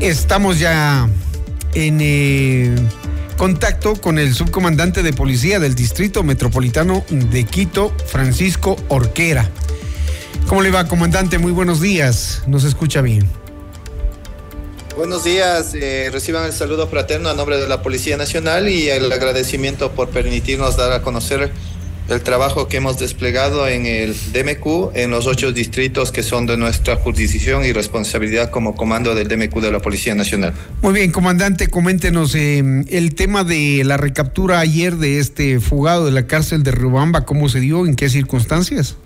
Estamos ya en eh, contacto con el subcomandante de policía del Distrito Metropolitano de Quito, Francisco Orquera. ¿Cómo le va, comandante? Muy buenos días. Nos escucha bien. Buenos días, eh, reciban el saludo fraterno a nombre de la Policía Nacional y el agradecimiento por permitirnos dar a conocer el trabajo que hemos desplegado en el DMQ en los ocho distritos que son de nuestra jurisdicción y responsabilidad como comando del DMQ de la Policía Nacional. Muy bien, comandante, coméntenos eh, el tema de la recaptura ayer de este fugado de la cárcel de Rubamba, ¿cómo se dio? ¿En qué circunstancias?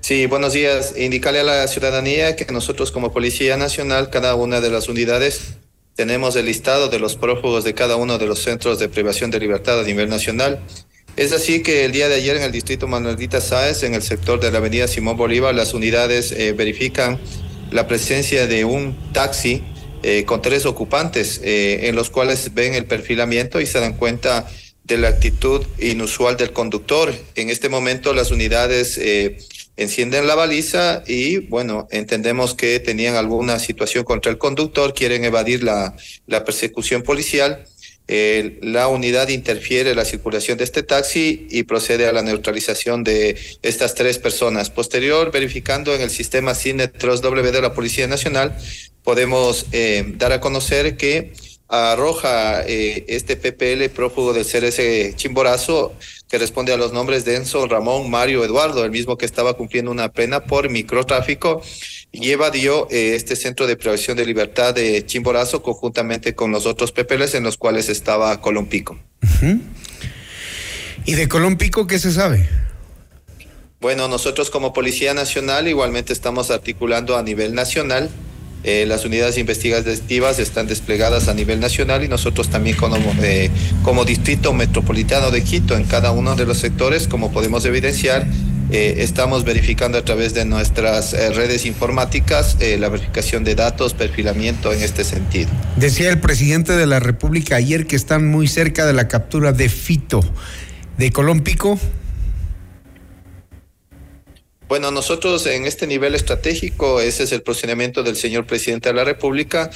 Sí, buenos días. Indicarle a la ciudadanía que nosotros como Policía Nacional, cada una de las unidades, tenemos el listado de los prófugos de cada uno de los centros de privación de libertad a nivel nacional es así que el día de ayer en el distrito Manuelita Sáez, en el sector de la avenida Simón Bolívar, las unidades eh, verifican la presencia de un taxi eh, con tres ocupantes, eh, en los cuales ven el perfilamiento y se dan cuenta de la actitud inusual del conductor. En este momento las unidades encienden la baliza y bueno, entendemos que tenían alguna situación contra el conductor, quieren evadir la, la persecución policial la unidad interfiere la circulación de este taxi y procede a la neutralización de estas tres personas. Posterior, verificando en el sistema Cinetros W de la Policía Nacional, podemos eh, dar a conocer que arroja eh, este PPL prófugo del CRS Chimborazo, que responde a los nombres de Enzo, Ramón, Mario, Eduardo, el mismo que estaba cumpliendo una pena por microtráfico, y evadió eh, este centro de privación de libertad de Chimborazo conjuntamente con los otros PPLs en los cuales estaba Colompico. ¿Y de Colompico qué se sabe? Bueno, nosotros como Policía Nacional igualmente estamos articulando a nivel nacional eh, las unidades investigativas están desplegadas a nivel nacional y nosotros también como, eh, como Distrito Metropolitano de Quito en cada uno de los sectores, como podemos evidenciar, eh, estamos verificando a través de nuestras redes informáticas la verificación de datos, perfilamiento en este sentido. Decía el presidente de la República ayer que están muy cerca de la captura de Fito de Colón Pico. Bueno, nosotros en este nivel estratégico, ese es el posicionamiento del señor presidente de la República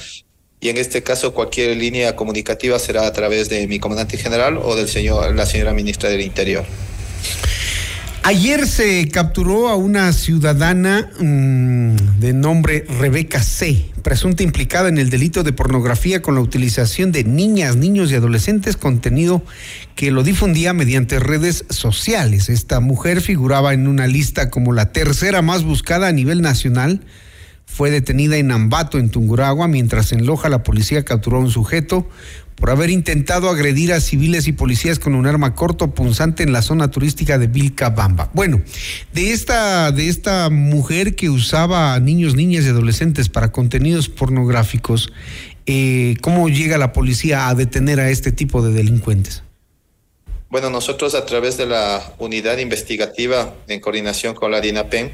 y en este caso cualquier línea comunicativa será a través de mi comandante general o del señor, la señora ministra del Interior. Ayer se capturó a una ciudadana mm, de nombre Rebeca C., presunta implicada en el delito de pornografía con la utilización de niñas, niños y adolescentes, contenido que lo difundía mediante redes sociales. Esta mujer figuraba en una lista como la tercera más buscada a nivel nacional. Fue detenida en Ambato, en Tunguragua, mientras en Loja la policía capturó a un sujeto por haber intentado agredir a civiles y policías con un arma corto punzante en la zona turística de Vilcabamba. Bueno, de esta, de esta mujer que usaba a niños, niñas y adolescentes para contenidos pornográficos, eh, ¿cómo llega la policía a detener a este tipo de delincuentes? Bueno, nosotros a través de la unidad investigativa en coordinación con la DINAPEN,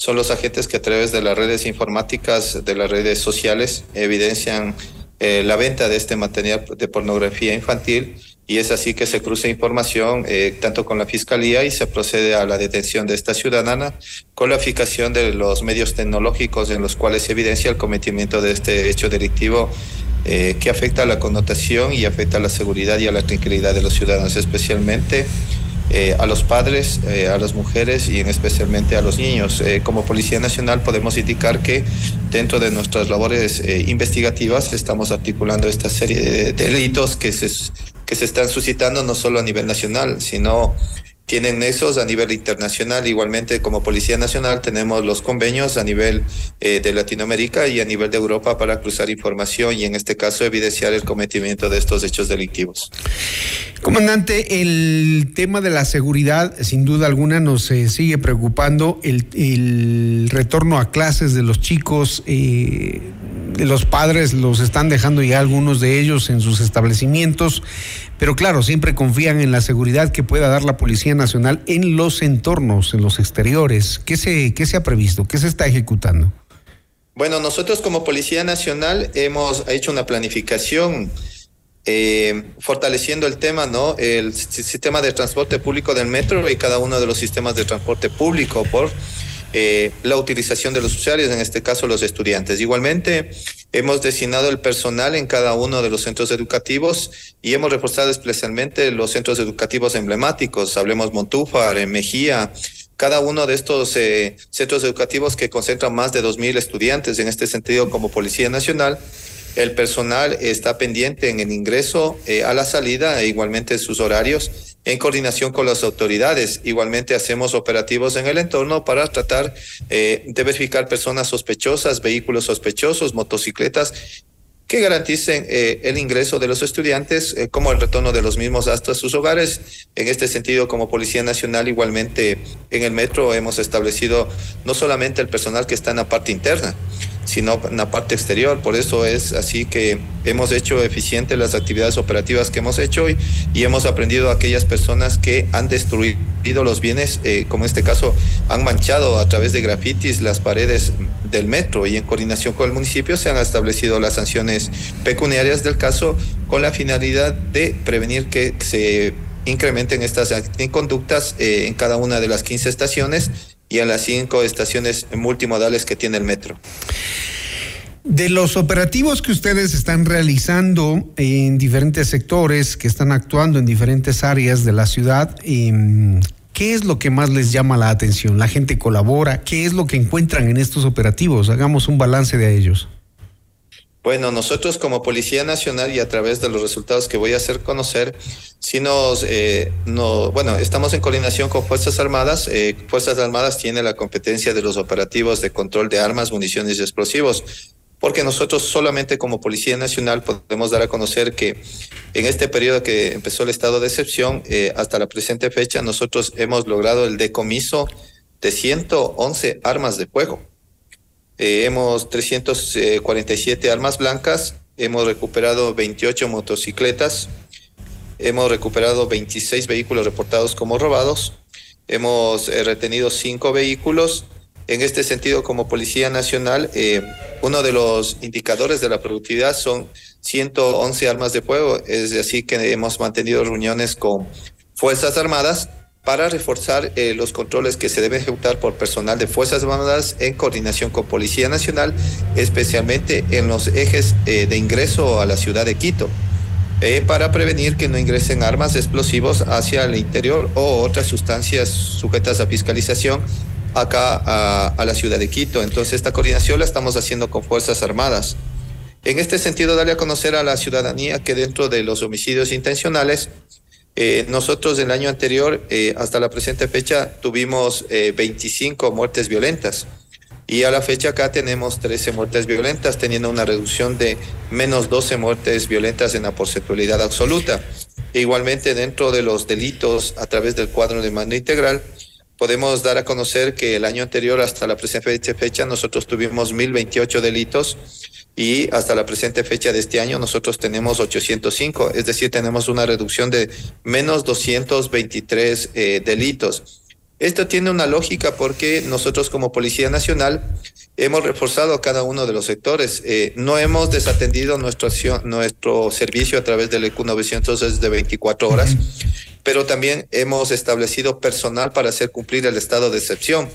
son los agentes que a través de las redes informáticas, de las redes sociales, evidencian eh, la venta de este material de pornografía infantil. Y es así que se cruza información eh, tanto con la fiscalía y se procede a la detención de esta ciudadana con la fijación de los medios tecnológicos en los cuales se evidencia el cometimiento de este hecho delictivo eh, que afecta a la connotación y afecta a la seguridad y a la tranquilidad de los ciudadanos, especialmente eh, a los padres, eh, a las mujeres y en especialmente a los niños. Eh, como Policía Nacional podemos indicar que dentro de nuestras labores investigativas estamos articulando esta serie de delitos que se, que se están suscitando no solo a nivel nacional, sino tienen nexos a nivel internacional. Igualmente, como Policía Nacional, tenemos los convenios a nivel eh, de Latinoamérica y a nivel de Europa para cruzar información y, en este caso, evidenciar el cometimiento de estos hechos delictivos. Comandante, el tema de la seguridad, sin duda alguna, nos eh, sigue preocupando. El, retorno a clases de los chicos, eh, los padres, los están dejando ya algunos de ellos en sus establecimientos pero claro, siempre confían en la seguridad que pueda dar la Policía Nacional en los entornos, en los exteriores. ¿Qué se, qué se ha previsto? ¿Qué se está ejecutando? Bueno, nosotros como Policía Nacional hemos hecho una planificación eh, fortaleciendo el tema, ¿no? El sistema de transporte público del metro y cada uno de los sistemas de transporte público por eh, la utilización de los usuarios, en este caso los estudiantes. Igualmente, hemos designado el personal en cada uno de los centros educativos y hemos reforzado especialmente los centros educativos emblemáticos, hablemos Montúfar, en Mejía, cada uno de estos eh, centros educativos que concentran más de 2.000 estudiantes, en este sentido como Policía Nacional, el personal está pendiente en el ingreso eh, a la salida e igualmente sus horarios en coordinación con las autoridades. Igualmente hacemos operativos en el entorno para tratar eh, de verificar personas sospechosas, vehículos sospechosos, motocicletas que garanticen eh, el ingreso de los estudiantes como el retorno de los mismos hasta sus hogares. En este sentido, como Policía Nacional, igualmente en el metro hemos establecido no solamente el personal que está en la parte interna, sino en la parte exterior. Por eso es así que hemos hecho eficientes las actividades operativas que hemos hecho y, y hemos aprendido a aquellas personas que han destruido los bienes, eh, como en este caso han manchado a través de grafitis las paredes del metro y en coordinación con el municipio se han establecido las sanciones pecuniarias del caso con la finalidad de prevenir que se incrementen estas conductas eh, en cada una de las 15 estaciones y en las cinco estaciones multimodales que tiene el metro. De los operativos que ustedes están realizando en diferentes sectores, que están actuando en diferentes áreas de la ciudad, em, ¿qué es lo que más les llama la atención? ¿La gente colabora? ¿Qué es lo que encuentran en estos operativos? Hagamos un balance de ellos. Bueno, nosotros como Policía Nacional y a través de los resultados que voy a hacer conocer, si nos, eh, no, bueno, estamos en coordinación con Fuerzas Armadas. Eh, Fuerzas Armadas tiene la competencia de los operativos de control de armas, municiones y explosivos, porque nosotros solamente como Policía Nacional podemos dar a conocer que en este periodo que empezó el estado de excepción eh, hasta la presente fecha, nosotros hemos logrado el decomiso de 111 armas de fuego eh, hemos 347 armas blancas, hemos recuperado 28 motocicletas, hemos recuperado 26 vehículos reportados como robados, hemos eh, retenido 5 vehículos. En este sentido, como Policía Nacional, eh, uno de los indicadores de la productividad son 111 armas de fuego, es decir, que hemos mantenido reuniones con Fuerzas Armadas para reforzar eh, los controles que se deben ejecutar por personal de Fuerzas Armadas en coordinación con Policía Nacional, especialmente en los ejes eh, de ingreso a la ciudad de Quito, eh, para prevenir que no ingresen armas explosivos hacia el interior o otras sustancias sujetas a fiscalización acá a, a la ciudad de Quito. Entonces, esta coordinación la estamos haciendo con Fuerzas Armadas. En este sentido, darle a conocer a la ciudadanía que dentro de los homicidios intencionales, eh, nosotros el año anterior, eh, hasta la presente fecha, tuvimos 25 eh, muertes violentas. Y a la fecha acá tenemos 13 muertes violentas, teniendo una reducción de menos 12 muertes violentas en la porcentualidad absoluta. E igualmente, dentro de los delitos a través del cuadro de mando integral, podemos dar a conocer que el año anterior, hasta la presente fecha, nosotros tuvimos 1.028 delitos y hasta la presente fecha de este año nosotros tenemos 805, es decir, tenemos una reducción de menos 223 eh, delitos. Esto tiene una lógica porque nosotros como Policía Nacional hemos reforzado cada uno de los sectores. Eh, no hemos desatendido nuestro, nuestro servicio a través del EQ 900 de 24 horas, pero también hemos establecido personal para hacer cumplir el estado de excepción.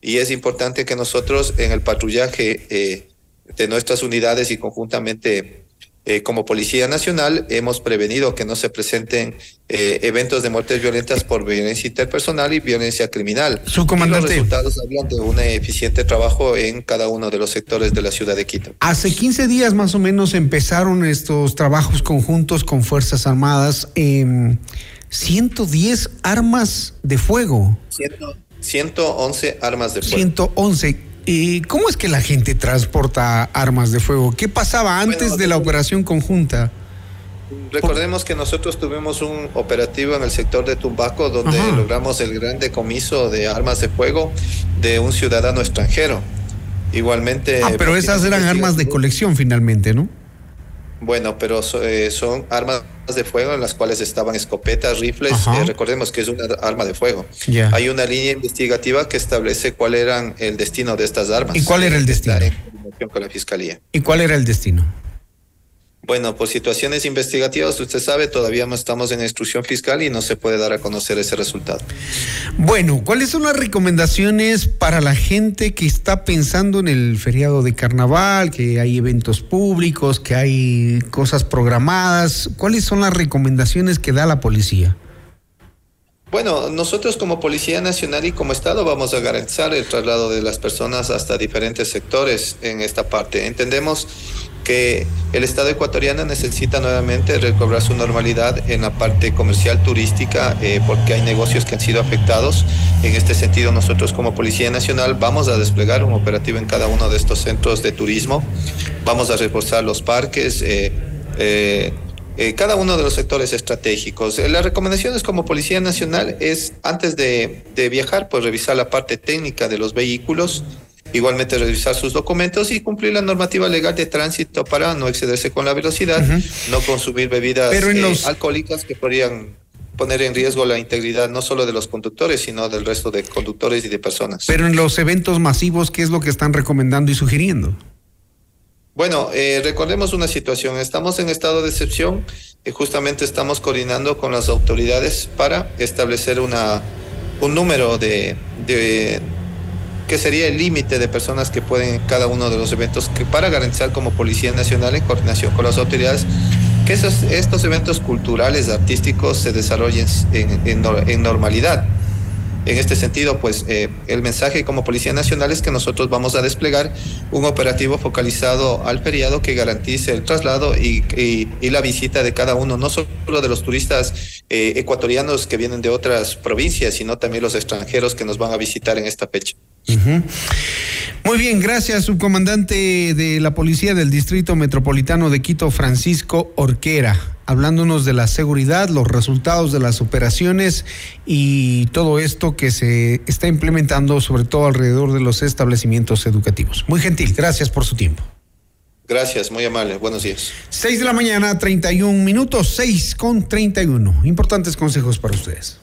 Y es importante que nosotros en el patrullaje eh, de nuestras unidades y conjuntamente eh, como Policía Nacional hemos prevenido que no se presenten eh, eventos de muertes violentas por violencia interpersonal y violencia criminal. Su comandante. los resultados hablan de un eficiente trabajo en cada uno de los sectores de la ciudad de Quito. Hace 15 días más o menos empezaron estos trabajos conjuntos con Fuerzas Armadas. Eh, 110 armas de fuego. 111 armas de fuego. 111. ¿Y cómo es que la gente transporta armas de fuego? ¿Qué pasaba antes de la operación conjunta? Recordemos que nosotros tuvimos un operativo en el sector de Tumbaco donde logramos el gran decomiso de armas de fuego de un ciudadano extranjero. Igualmente. Ah, pero esas eran armas de colección finalmente, ¿no? Bueno, pero eh, son armas de fuego en las cuales estaban escopetas, rifles. Eh, recordemos que es una arma de fuego. Hay una línea investigativa que establece cuál era el destino de estas armas. ¿Y cuál era el destino? con la fiscalía. ¿Y cuál era el destino? Bueno, por situaciones investigativas, usted sabe, todavía no estamos en instrucción fiscal y no se puede dar a conocer ese resultado. Bueno, ¿cuáles son las recomendaciones para la gente que está pensando en el feriado de carnaval, que hay eventos públicos, que hay cosas programadas? ¿Cuáles son las recomendaciones que da la policía? Bueno, nosotros como Policía Nacional y como Estado vamos a garantizar el traslado de las personas hasta diferentes sectores en esta parte. Entendemos el Estado ecuatoriano necesita nuevamente recobrar su normalidad en la parte comercial turística eh, porque hay negocios que han sido afectados. En este sentido, nosotros como Policía Nacional vamos a desplegar un operativo en cada uno de estos centros de turismo. Vamos a reforzar los parques. Eh, eh, cada uno de los sectores estratégicos. Las recomendaciones como Policía Nacional es, antes de, de viajar, pues revisar la parte técnica de los vehículos, Igualmente revisar sus documentos y cumplir la normativa legal de tránsito para no excederse con la velocidad, no consumir bebidas eh, alcohólicas que podrían poner en riesgo la integridad no solo de los conductores, sino del resto de conductores y de personas. Pero en los eventos masivos, ¿qué es lo que están recomendando y sugiriendo? Bueno, eh, recordemos una situación. Estamos en estado de excepción y justamente estamos coordinando con las autoridades para establecer una, un número de, de que sería el límite de personas que pueden en cada uno de los eventos, que para garantizar como Policía Nacional en coordinación con las autoridades que estos eventos culturales, artísticos se desarrollen en, normalidad. En este sentido, pues eh, el mensaje como Policía Nacional es que nosotros vamos a desplegar un operativo focalizado al feriado que garantice el traslado y, la visita de cada uno, no solo de los turistas eh, ecuatorianos que vienen de otras provincias, sino también los extranjeros que nos van a visitar en esta fecha. Muy bien, gracias, subcomandante de la Policía del Distrito Metropolitano de Quito, Francisco Orquera, hablándonos de la seguridad, los resultados de las operaciones y todo esto que se está implementando, sobre todo alrededor de los establecimientos educativos. Muy gentil, gracias por su tiempo. Gracias, muy amable. Buenos días. Seis de la mañana, 31 minutos, seis con 31. Importantes consejos para ustedes.